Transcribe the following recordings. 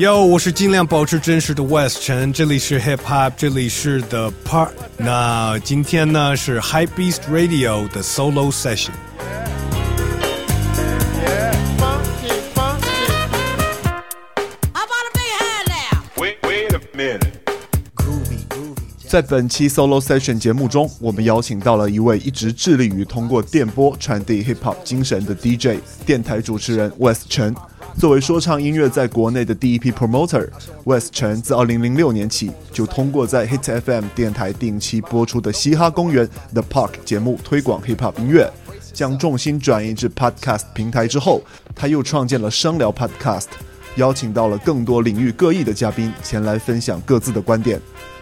哟，我是尽量保持真实的 West 陈，这里是 Hip Hop，这里是 The Part。那今天呢是 High Beast Radio 的 Solo Session。在本期 Solo Session 节目中，我们邀请到了一位一直致力于通过电波传递 Hip Hop 精神的 DJ 电台主持人 West 陈。作为说唱音乐在国内的第一批 promoter，West 陈自2006年起就通过在 Hit FM 电台定期播出的嘻哈公园 The Park 节目推广 hip hop 音乐，将重心转移至 podcast 平台之后，他又创建了声聊 podcast，邀请到了更多领域各异的嘉宾前来分享各自的观点。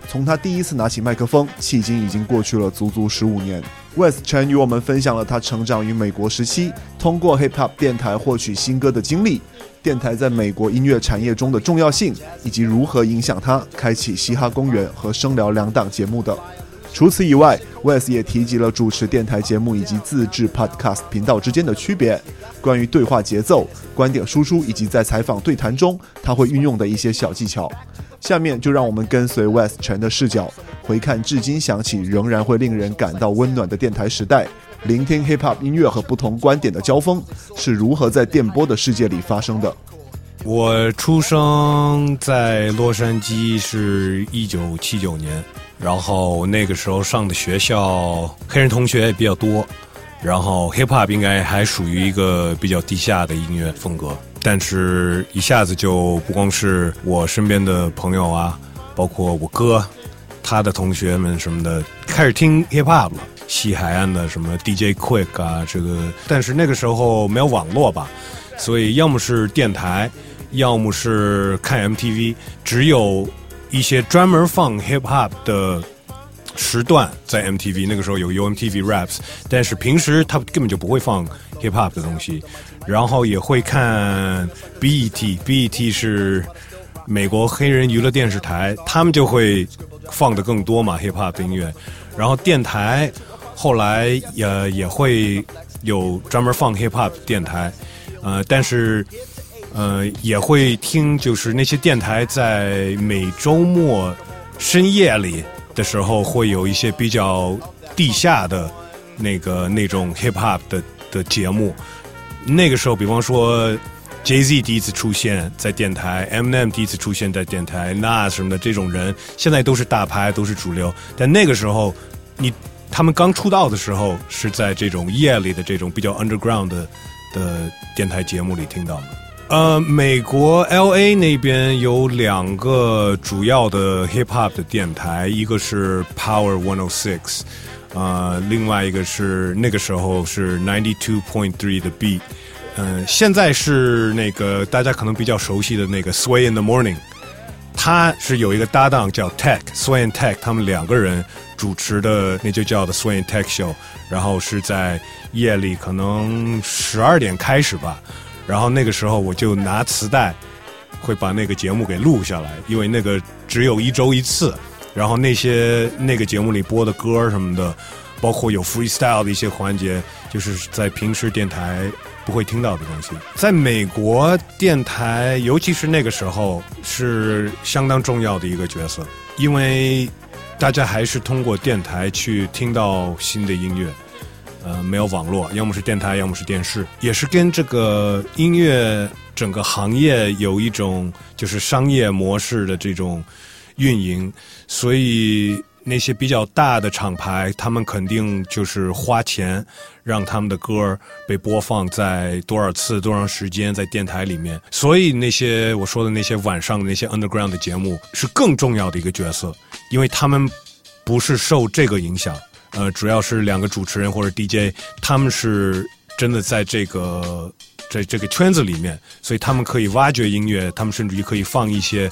从他第一次拿起麦克风，迄今已经过去了足足十五年。West Chen 与我们分享了他成长于美国时期，通过 hip hop 电台获取新歌的经历。电台在美国音乐产业中的重要性，以及如何影响他开启嘻哈公园和声聊两档节目的。除此以外，Wes 也提及了主持电台节目以及自制 Podcast 频道之间的区别，关于对话节奏、观点输出以及在采访对谈中他会运用的一些小技巧。下面就让我们跟随 West 陈的视角，回看至今想起仍然会令人感到温暖的电台时代。聆听 hip hop 音乐和不同观点的交锋是如何在电波的世界里发生的。我出生在洛杉矶是一九七九年，然后那个时候上的学校黑人同学也比较多，然后 hip hop 应该还属于一个比较地下的音乐风格，但是一下子就不光是我身边的朋友啊，包括我哥，他的同学们什么的开始听 hip hop 了。西海岸的什么 DJ Quick 啊，这个，但是那个时候没有网络吧，所以要么是电台，要么是看 MTV，只有一些专门放 Hip Hop 的时段在 MTV。那个时候有 UMTV Raps，但是平时他根本就不会放 Hip Hop 的东西，然后也会看 BET，BET 是美国黑人娱乐电视台，他们就会放的更多嘛 Hip Hop 的音乐，然后电台。后来也也会有专门放 hip hop 电台，呃，但是呃也会听，就是那些电台在每周末深夜里的时候，会有一些比较地下的那个那种 hip hop 的的节目。那个时候，比方说 Jay Z 第一次出现在电台，M M 第一次出现在电台，Nas 什么的这种人，现在都是大牌，都是主流。但那个时候，你。他们刚出道的时候是在这种夜里的这种比较 underground 的的电台节目里听到的。呃，美国 L A 那边有两个主要的 hip hop 的电台，一个是 Power One O Six，呃，另外一个是那个时候是 Ninety Two Point Three 的 B，嗯，现在是那个大家可能比较熟悉的那个 Sway in the Morning，他是有一个搭档叫 Tech Sway and Tech，他们两个人。主持的那就叫的 Swing Tech Show，然后是在夜里可能十二点开始吧，然后那个时候我就拿磁带，会把那个节目给录下来，因为那个只有一周一次，然后那些那个节目里播的歌什么的，包括有 freestyle 的一些环节，就是在平时电台不会听到的东西。在美国电台，尤其是那个时候，是相当重要的一个角色，因为。大家还是通过电台去听到新的音乐，呃，没有网络，要么是电台，要么是电视，也是跟这个音乐整个行业有一种就是商业模式的这种运营，所以那些比较大的厂牌，他们肯定就是花钱让他们的歌被播放在多少次、多长时间在电台里面，所以那些我说的那些晚上的那些 underground 的节目是更重要的一个角色。因为他们不是受这个影响，呃，主要是两个主持人或者 DJ，他们是真的在这个在这个圈子里面，所以他们可以挖掘音乐，他们甚至于可以放一些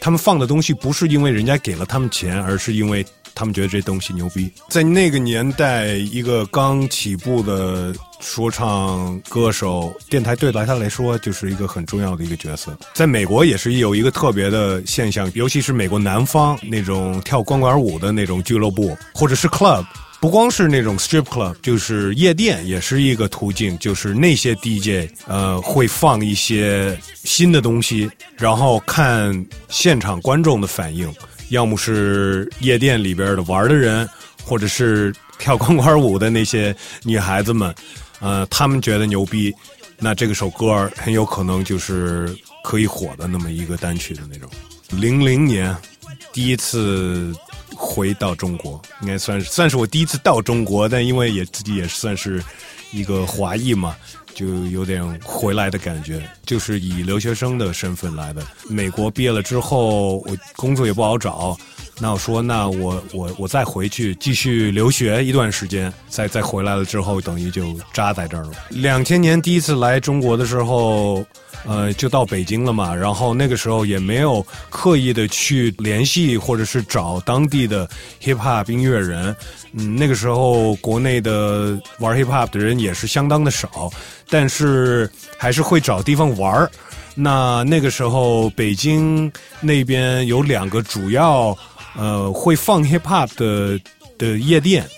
他们放的东西不是因为人家给了他们钱，而是因为他们觉得这东西牛逼。在那个年代，一个刚起步的说唱歌手，电台对来他来说就是一个很重要的一个角色。在美国也是有一个特别的现象，尤其是美国南方那种跳钢管舞的那种俱乐部，或者是 club。不光是那种 strip club，就是夜店，也是一个途径。就是那些 DJ，呃，会放一些新的东西，然后看现场观众的反应，要么是夜店里边的玩的人，或者是跳钢管舞的那些女孩子们，呃，他们觉得牛逼，那这个首歌很有可能就是可以火的那么一个单曲的那种。零零年，第一次。回到中国，应该算是算是我第一次到中国，但因为也自己也算是一个华裔嘛，就有点回来的感觉，就是以留学生的身份来的。美国毕业了之后，我工作也不好找，那我说那我我我再回去继续留学一段时间，再再回来了之后，等于就扎在这儿了。两千年第一次来中国的时候。呃，就到北京了嘛，然后那个时候也没有刻意的去联系或者是找当地的 hip hop 音乐人，嗯，那个时候国内的玩 hip hop 的人也是相当的少，但是还是会找地方玩儿。那那个时候北京那边有两个主要呃会放 hip hop 的的夜店，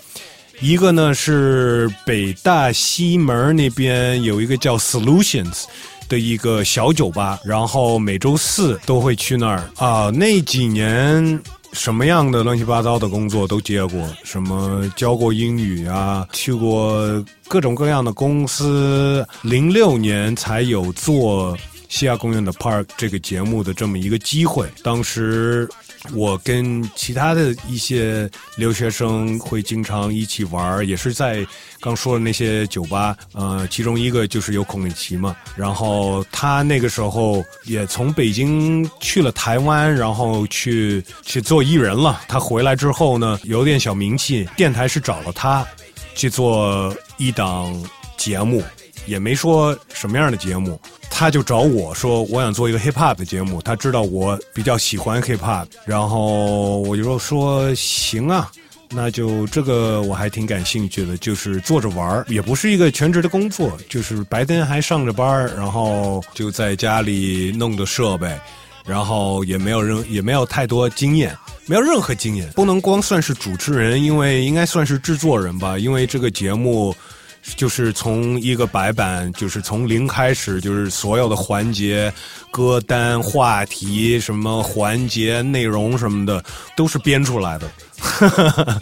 一个呢是北大西门那边有一个叫 Solutions。的一个小酒吧，然后每周四都会去那儿啊。那几年什么样的乱七八糟的工作都接过，什么教过英语啊，去过各种各样的公司。零六年才有做西亚公园的 Park 这个节目的这么一个机会，当时。我跟其他的一些留学生会经常一起玩，也是在刚说的那些酒吧。呃，其中一个就是有孔令奇嘛，然后他那个时候也从北京去了台湾，然后去去做艺人了。他回来之后呢，有点小名气，电台是找了他去做一档节目，也没说什么样的节目。他就找我说，我想做一个 hip hop 的节目。他知道我比较喜欢 hip hop，然后我就说行啊，那就这个我还挺感兴趣的，就是做着玩儿，也不是一个全职的工作，就是白天还上着班儿，然后就在家里弄的设备，然后也没有任也没有太多经验，没有任何经验，不能光算是主持人，因为应该算是制作人吧，因为这个节目。就是从一个白板，就是从零开始，就是所有的环节、歌单、话题、什么环节、内容什么的，都是编出来的。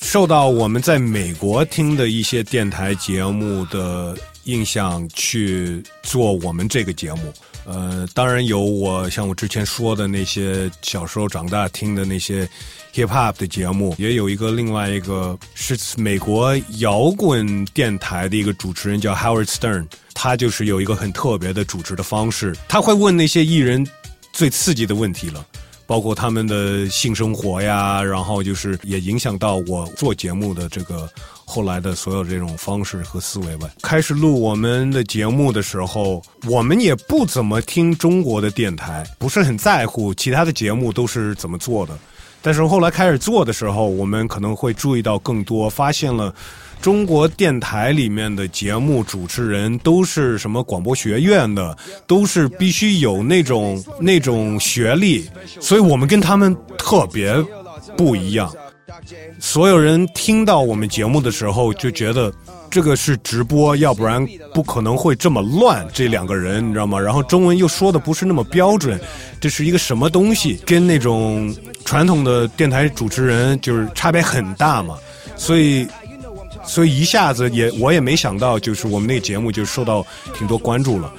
受到我们在美国听的一些电台节目的印象，去做我们这个节目。呃，当然有我像我之前说的那些小时候长大听的那些 hip hop 的节目，也有一个另外一个是美国摇滚电台的一个主持人叫 Howard Stern，他就是有一个很特别的主持的方式，他会问那些艺人最刺激的问题了。包括他们的性生活呀，然后就是也影响到我做节目的这个后来的所有这种方式和思维吧。开始录我们的节目的时候，我们也不怎么听中国的电台，不是很在乎其他的节目都是怎么做的。但是后来开始做的时候，我们可能会注意到更多，发现了。中国电台里面的节目主持人都是什么广播学院的，都是必须有那种那种学历，所以我们跟他们特别不一样。所有人听到我们节目的时候就觉得这个是直播，要不然不可能会这么乱。这两个人你知道吗？然后中文又说的不是那么标准，这是一个什么东西？跟那种传统的电台主持人就是差别很大嘛，所以。所以一下子也我也没想到，就是我们那个节目就受到挺多关注了。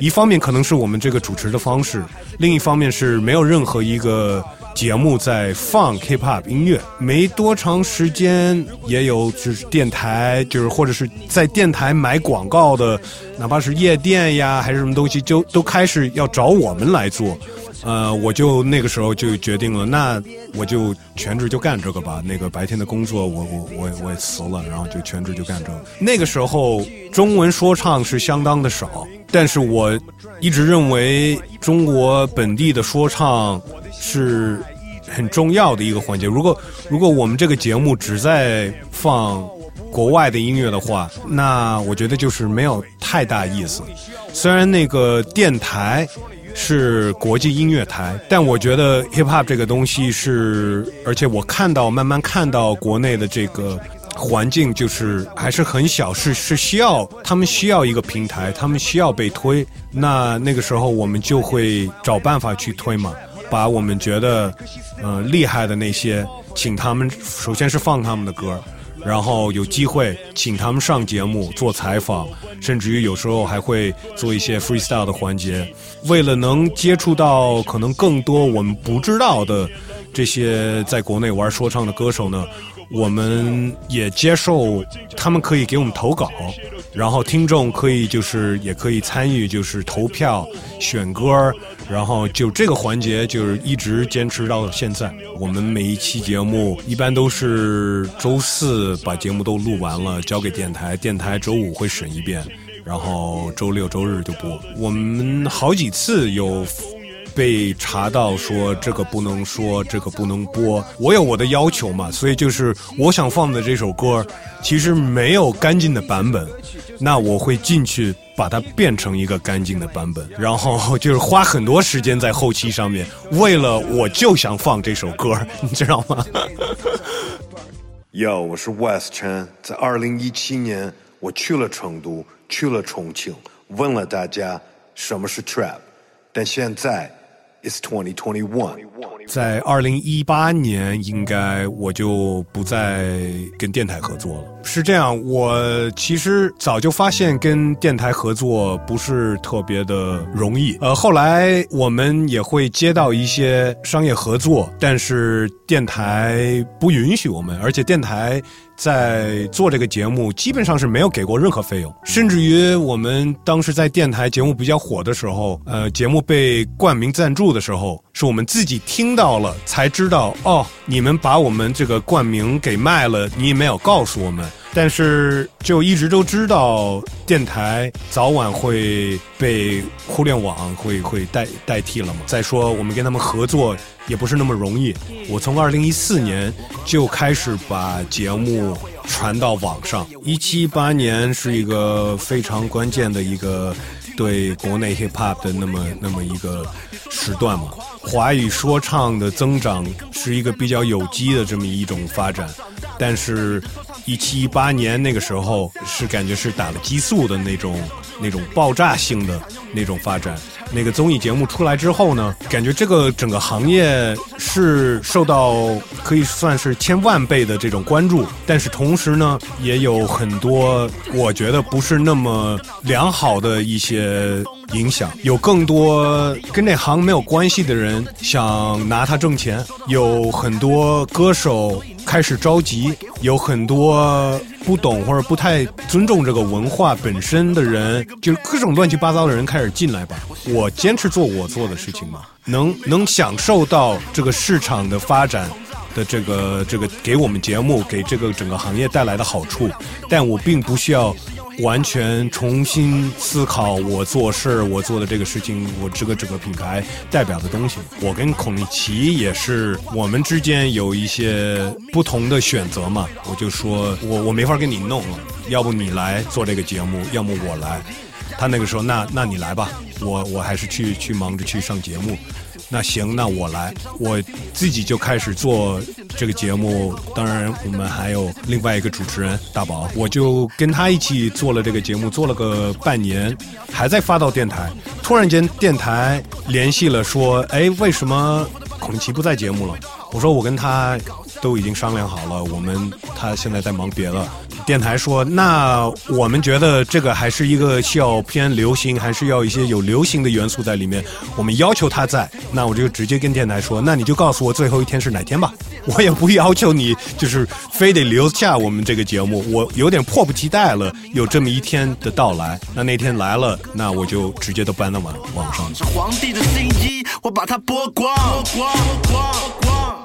一方面可能是我们这个主持的方式，另一方面是没有任何一个节目在放 K-pop 音乐。没多长时间，也有就是电台，就是或者是在电台买广告的，哪怕是夜店呀还是什么东西，就都开始要找我们来做。呃，我就那个时候就决定了，那我就全职就干这个吧。那个白天的工作，我我我我也辞了，然后就全职就干这个。那个时候中文说唱是相当的少，但是我一直认为中国本地的说唱是很重要的一个环节。如果如果我们这个节目只在放国外的音乐的话，那我觉得就是没有太大意思。虽然那个电台。是国际音乐台，但我觉得 hip hop 这个东西是，而且我看到慢慢看到国内的这个环境，就是还是很小，是是需要他们需要一个平台，他们需要被推。那那个时候我们就会找办法去推嘛，把我们觉得嗯厉害的那些，请他们首先是放他们的歌。然后有机会请他们上节目做采访，甚至于有时候还会做一些 freestyle 的环节。为了能接触到可能更多我们不知道的这些在国内玩说唱的歌手呢，我们也接受他们可以给我们投稿。然后听众可以就是也可以参与，就是投票选歌然后就这个环节就是一直坚持到现在。我们每一期节目一般都是周四把节目都录完了，交给电台，电台周五会审一遍，然后周六周日就播。我们好几次有。被查到说这个不能说，这个不能播，我有我的要求嘛，所以就是我想放的这首歌，其实没有干净的版本，那我会进去把它变成一个干净的版本，然后就是花很多时间在后期上面，为了我就想放这首歌，你知道吗？Yo，我是 West Chen，，在二零一七年我去了成都，去了重庆，问了大家什么是 Trap，但现在。It's 2021。在二零一八年，应该我就不再跟电台合作了。是这样，我其实早就发现跟电台合作不是特别的容易。呃，后来我们也会接到一些商业合作，但是电台不允许我们，而且电台。在做这个节目，基本上是没有给过任何费用，甚至于我们当时在电台节目比较火的时候，呃，节目被冠名赞助的时候，是我们自己听到了才知道，哦，你们把我们这个冠名给卖了，你也没有告诉我们。但是就一直都知道，电台早晚会被互联网会会代代替了嘛。再说我们跟他们合作也不是那么容易。我从二零一四年就开始把节目传到网上，一七一八年是一个非常关键的一个对国内 hip hop 的那么那么一个时段嘛。华语说唱的增长是一个比较有机的这么一种发展，但是。一七一八年那个时候是感觉是打了激素的那种那种爆炸性的那种发展。那个综艺节目出来之后呢，感觉这个整个行业是受到可以算是千万倍的这种关注，但是同时呢，也有很多我觉得不是那么良好的一些影响。有更多跟这行没有关系的人想拿它挣钱，有很多歌手开始着急，有很多。不懂或者不太尊重这个文化本身的人，就是各种乱七八糟的人开始进来吧。我坚持做我做的事情嘛，能能享受到这个市场的发展的这个这个给我们节目给这个整个行业带来的好处，但我并不需要。完全重新思考我做事我做的这个事情，我这个整个品牌代表的东西。我跟孔令奇也是，我们之间有一些不同的选择嘛。我就说我我没法跟你弄了，要不你来做这个节目，要么我来。他那个时候，那那你来吧，我我还是去去忙着去上节目。那行，那我来，我自己就开始做这个节目。当然，我们还有另外一个主持人大宝，我就跟他一起做了这个节目，做了个半年，还在发到电台。突然间，电台联系了，说：“哎，为什么孔奇不在节目了？”我说：“我跟他都已经商量好了，我们他现在在忙别的。”电台说：“那我们觉得这个还是一个需要偏流行，还是要一些有流行的元素在里面。我们要求他在，那我就直接跟电台说：那你就告诉我最后一天是哪天吧。我也不要求你，就是非得留下我们这个节目。我有点迫不及待了，有这么一天的到来。那那天来了，那我就直接都搬到网网上。”我把它剥光。光光光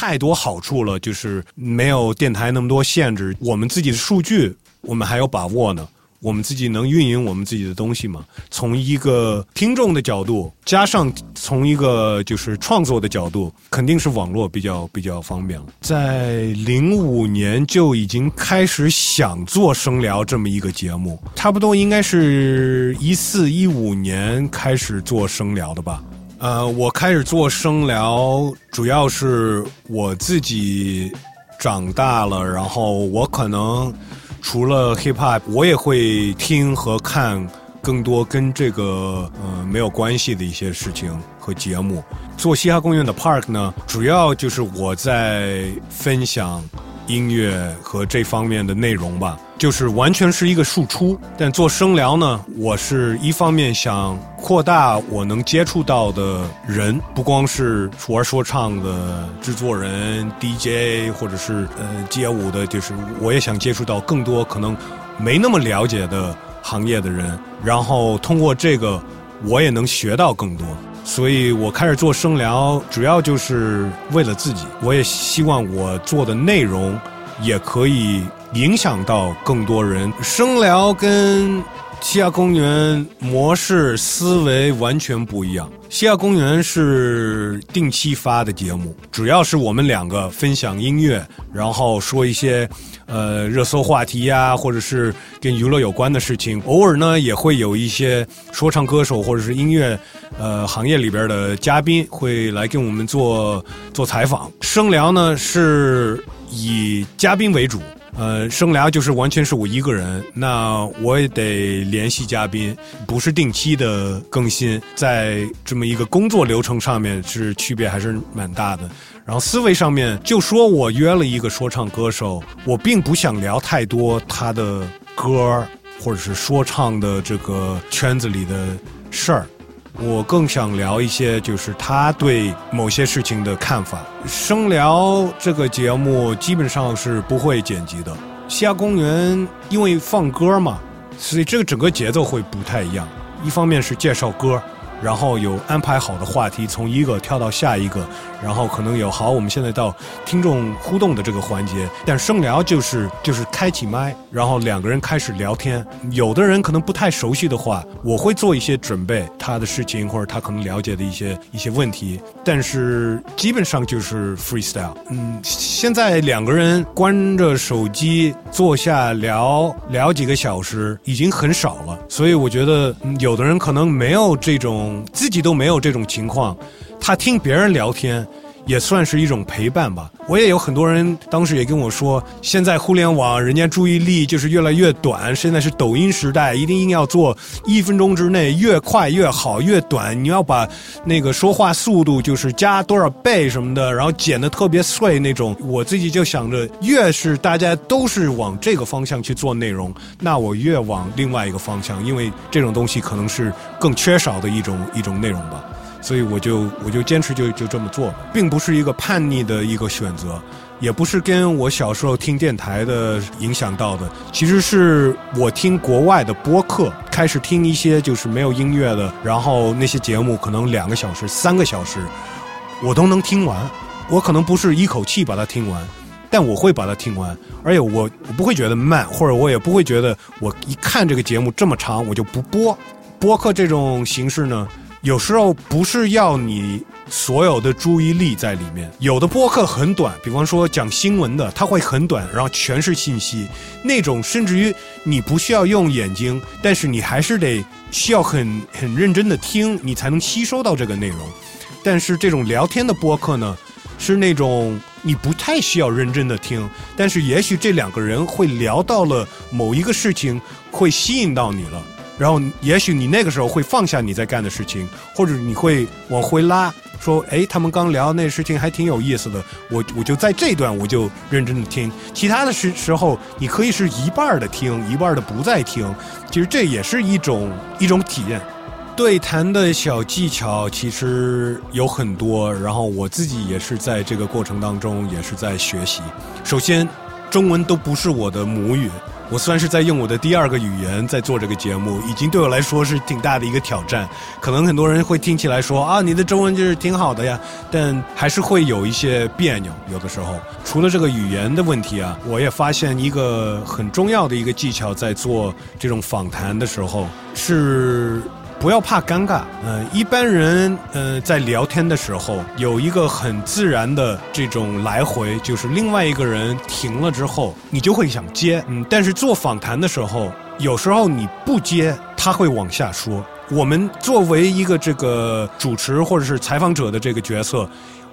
太多好处了，就是没有电台那么多限制，我们自己的数据我们还有把握呢，我们自己能运营我们自己的东西嘛？从一个听众的角度，加上从一个就是创作的角度，肯定是网络比较比较方便了。在零五年就已经开始想做声聊这么一个节目，差不多应该是一四一五年开始做声聊的吧。呃，我开始做声聊，主要是我自己长大了，然后我可能除了 hip hop，我也会听和看更多跟这个呃没有关系的一些事情和节目。做嘻哈公园的 Park 呢，主要就是我在分享音乐和这方面的内容吧。就是完全是一个输出，但做声聊呢，我是一方面想扩大我能接触到的人，不光是玩说唱的制作人、DJ 或者是呃街舞的，就是我也想接触到更多可能没那么了解的行业的人，然后通过这个我也能学到更多，所以我开始做声聊，主要就是为了自己，我也希望我做的内容也可以。影响到更多人。声聊跟西亚公园模式思维完全不一样。西亚公园是定期发的节目，主要是我们两个分享音乐，然后说一些呃热搜话题呀，或者是跟娱乐有关的事情。偶尔呢，也会有一些说唱歌手或者是音乐呃行业里边的嘉宾会来跟我们做做采访。声聊呢是以嘉宾为主。呃，生聊就是完全是我一个人，那我也得联系嘉宾，不是定期的更新，在这么一个工作流程上面是区别还是蛮大的。然后思维上面，就说我约了一个说唱歌手，我并不想聊太多他的歌或者是说唱的这个圈子里的事儿。我更想聊一些，就是他对某些事情的看法。声聊这个节目基本上是不会剪辑的。西亚公园因为放歌嘛，所以这个整个节奏会不太一样。一方面是介绍歌。然后有安排好的话题，从一个跳到下一个，然后可能有好，我们现在到听众互动的这个环节。但声聊就是就是开启麦，然后两个人开始聊天。有的人可能不太熟悉的话，我会做一些准备，他的事情或者他可能了解的一些一些问题。但是基本上就是 freestyle。嗯，现在两个人关着手机坐下聊聊几个小时已经很少了，所以我觉得有的人可能没有这种。自己都没有这种情况，他听别人聊天。也算是一种陪伴吧。我也有很多人当时也跟我说，现在互联网人家注意力就是越来越短，现在是抖音时代，一定一定要做一分钟之内越快越好，越短你要把那个说话速度就是加多少倍什么的，然后剪得特别碎那种。我自己就想着，越是大家都是往这个方向去做内容，那我越往另外一个方向，因为这种东西可能是更缺少的一种一种内容吧。所以我就我就坚持就就这么做，并不是一个叛逆的一个选择，也不是跟我小时候听电台的影响到的，其实是我听国外的播客，开始听一些就是没有音乐的，然后那些节目可能两个小时、三个小时，我都能听完。我可能不是一口气把它听完，但我会把它听完，而且我我不会觉得慢，或者我也不会觉得我一看这个节目这么长我就不播。播客这种形式呢？有时候不是要你所有的注意力在里面，有的播客很短，比方说讲新闻的，它会很短，然后全是信息，那种甚至于你不需要用眼睛，但是你还是得需要很很认真的听，你才能吸收到这个内容。但是这种聊天的播客呢，是那种你不太需要认真的听，但是也许这两个人会聊到了某一个事情，会吸引到你了。然后也许你那个时候会放下你在干的事情，或者你会往回拉，说，哎，他们刚聊那事情还挺有意思的，我我就在这段我就认真的听，其他的时时候你可以是一半的听，一半的不再听，其实这也是一种一种体验。对谈的小技巧其实有很多，然后我自己也是在这个过程当中也是在学习。首先，中文都不是我的母语，我算是在用我的第二个语言在做这个节目，已经对我来说是挺大的一个挑战。可能很多人会听起来说啊，你的中文就是挺好的呀，但还是会有一些别扭。有的时候，除了这个语言的问题啊，我也发现一个很重要的一个技巧，在做这种访谈的时候是。不要怕尴尬，嗯，一般人，呃，在聊天的时候有一个很自然的这种来回，就是另外一个人停了之后，你就会想接，嗯，但是做访谈的时候，有时候你不接，他会往下说。我们作为一个这个主持或者是采访者的这个角色，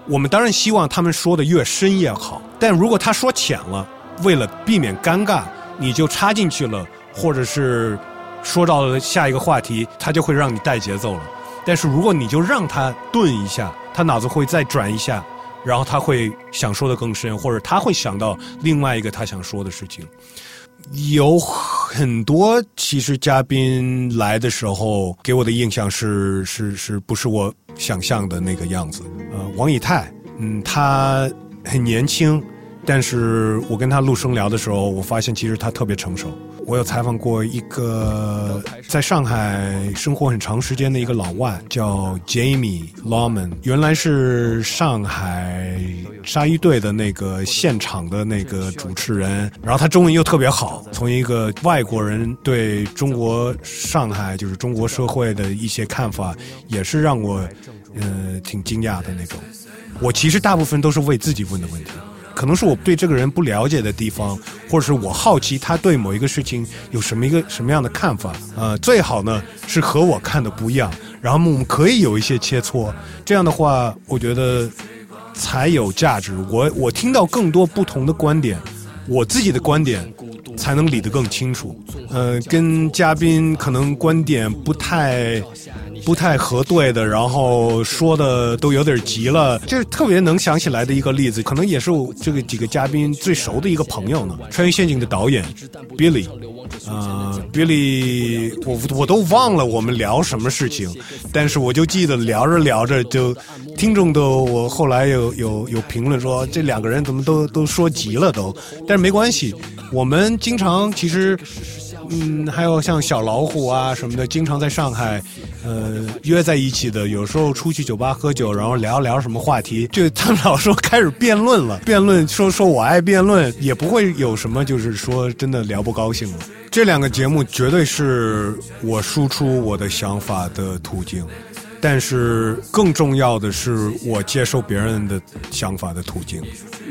我们当然希望他们说的越深越好，但如果他说浅了，为了避免尴尬，你就插进去了，或者是。说到了下一个话题，他就会让你带节奏了。但是如果你就让他顿一下，他脑子会再转一下，然后他会想说的更深，或者他会想到另外一个他想说的事情。有很多其实嘉宾来的时候给我的印象是是是不是我想象的那个样子？呃，王以太，嗯，他很年轻，但是我跟他录声聊的时候，我发现其实他特别成熟。我有采访过一个在上海生活很长时间的一个老外，叫 Jamie Lawman，原来是上海鲨鱼队的那个现场的那个主持人，然后他中文又特别好，从一个外国人对中国上海就是中国社会的一些看法，也是让我呃挺惊讶的那种。我其实大部分都是为自己问的问题。可能是我对这个人不了解的地方，或者是我好奇他对某一个事情有什么一个什么样的看法。呃，最好呢是和我看的不一样，然后我们可以有一些切磋。这样的话，我觉得才有价值。我我听到更多不同的观点，我自己的观点才能理得更清楚。呃，跟嘉宾可能观点不太。不太核对的，然后说的都有点急了，这是特别能想起来的一个例子，可能也是这个几个嘉宾最熟的一个朋友呢。穿越陷阱的导演 Billy，呃，Billy，我我都忘了我们聊什么事情，但是我就记得聊着聊着就，听众都我后来有有有评论说这两个人怎么都都说急了都，但是没关系，我们经常其实。嗯，还有像小老虎啊什么的，经常在上海，呃，约在一起的。有时候出去酒吧喝酒，然后聊聊什么话题，就他们老说开始辩论了。辩论说说我爱辩论，也不会有什么，就是说真的聊不高兴了。这两个节目绝对是我输出我的想法的途径，但是更重要的是我接受别人的想法的途径。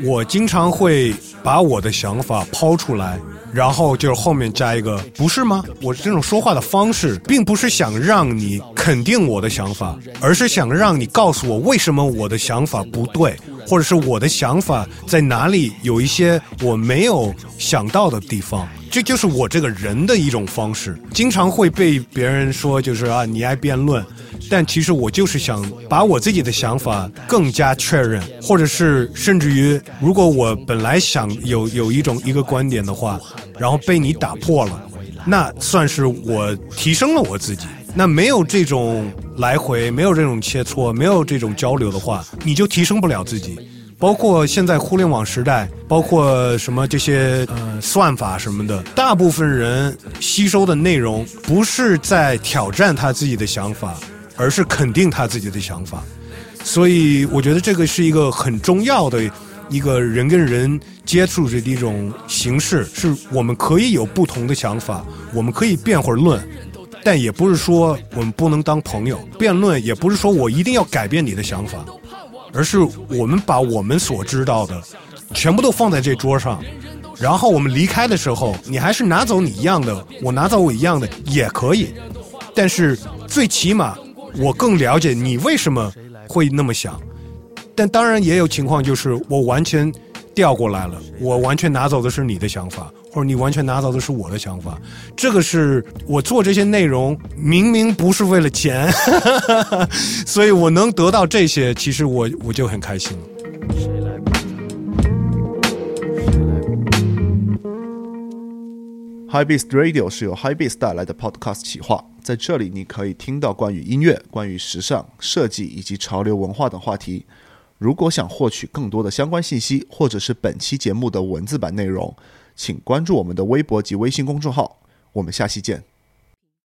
我经常会把我的想法抛出来。然后就是后面加一个，不是吗？我这种说话的方式，并不是想让你肯定我的想法，而是想让你告诉我为什么我的想法不对，或者是我的想法在哪里有一些我没有想到的地方。这就是我这个人的一种方式，经常会被别人说就是啊，你爱辩论。但其实我就是想把我自己的想法更加确认，或者是甚至于，如果我本来想有有一种一个观点的话，然后被你打破了，那算是我提升了我自己。那没有这种来回，没有这种切磋，没有这种交流的话，你就提升不了自己。包括现在互联网时代，包括什么这些呃算法什么的，大部分人吸收的内容不是在挑战他自己的想法。而是肯定他自己的想法，所以我觉得这个是一个很重要的一个人跟人接触的一种形式，是我们可以有不同的想法，我们可以辩会儿论，但也不是说我们不能当朋友。辩论也不是说我一定要改变你的想法，而是我们把我们所知道的全部都放在这桌上，然后我们离开的时候，你还是拿走你一样的，我拿走我一样的也可以，但是最起码。我更了解你为什么会那么想，但当然也有情况，就是我完全调过来了，我完全拿走的是你的想法，或者你完全拿到的是我的想法。这个是我做这些内容，明明不是为了钱，所以我能得到这些，其实我我就很开心。High Beast Radio 是由 High Beast 带来的 Podcast 企划，在这里你可以听到关于音乐、关于时尚、设计以及潮流文化等话题。如果想获取更多的相关信息，或者是本期节目的文字版内容，请关注我们的微博及微信公众号。我们下期见。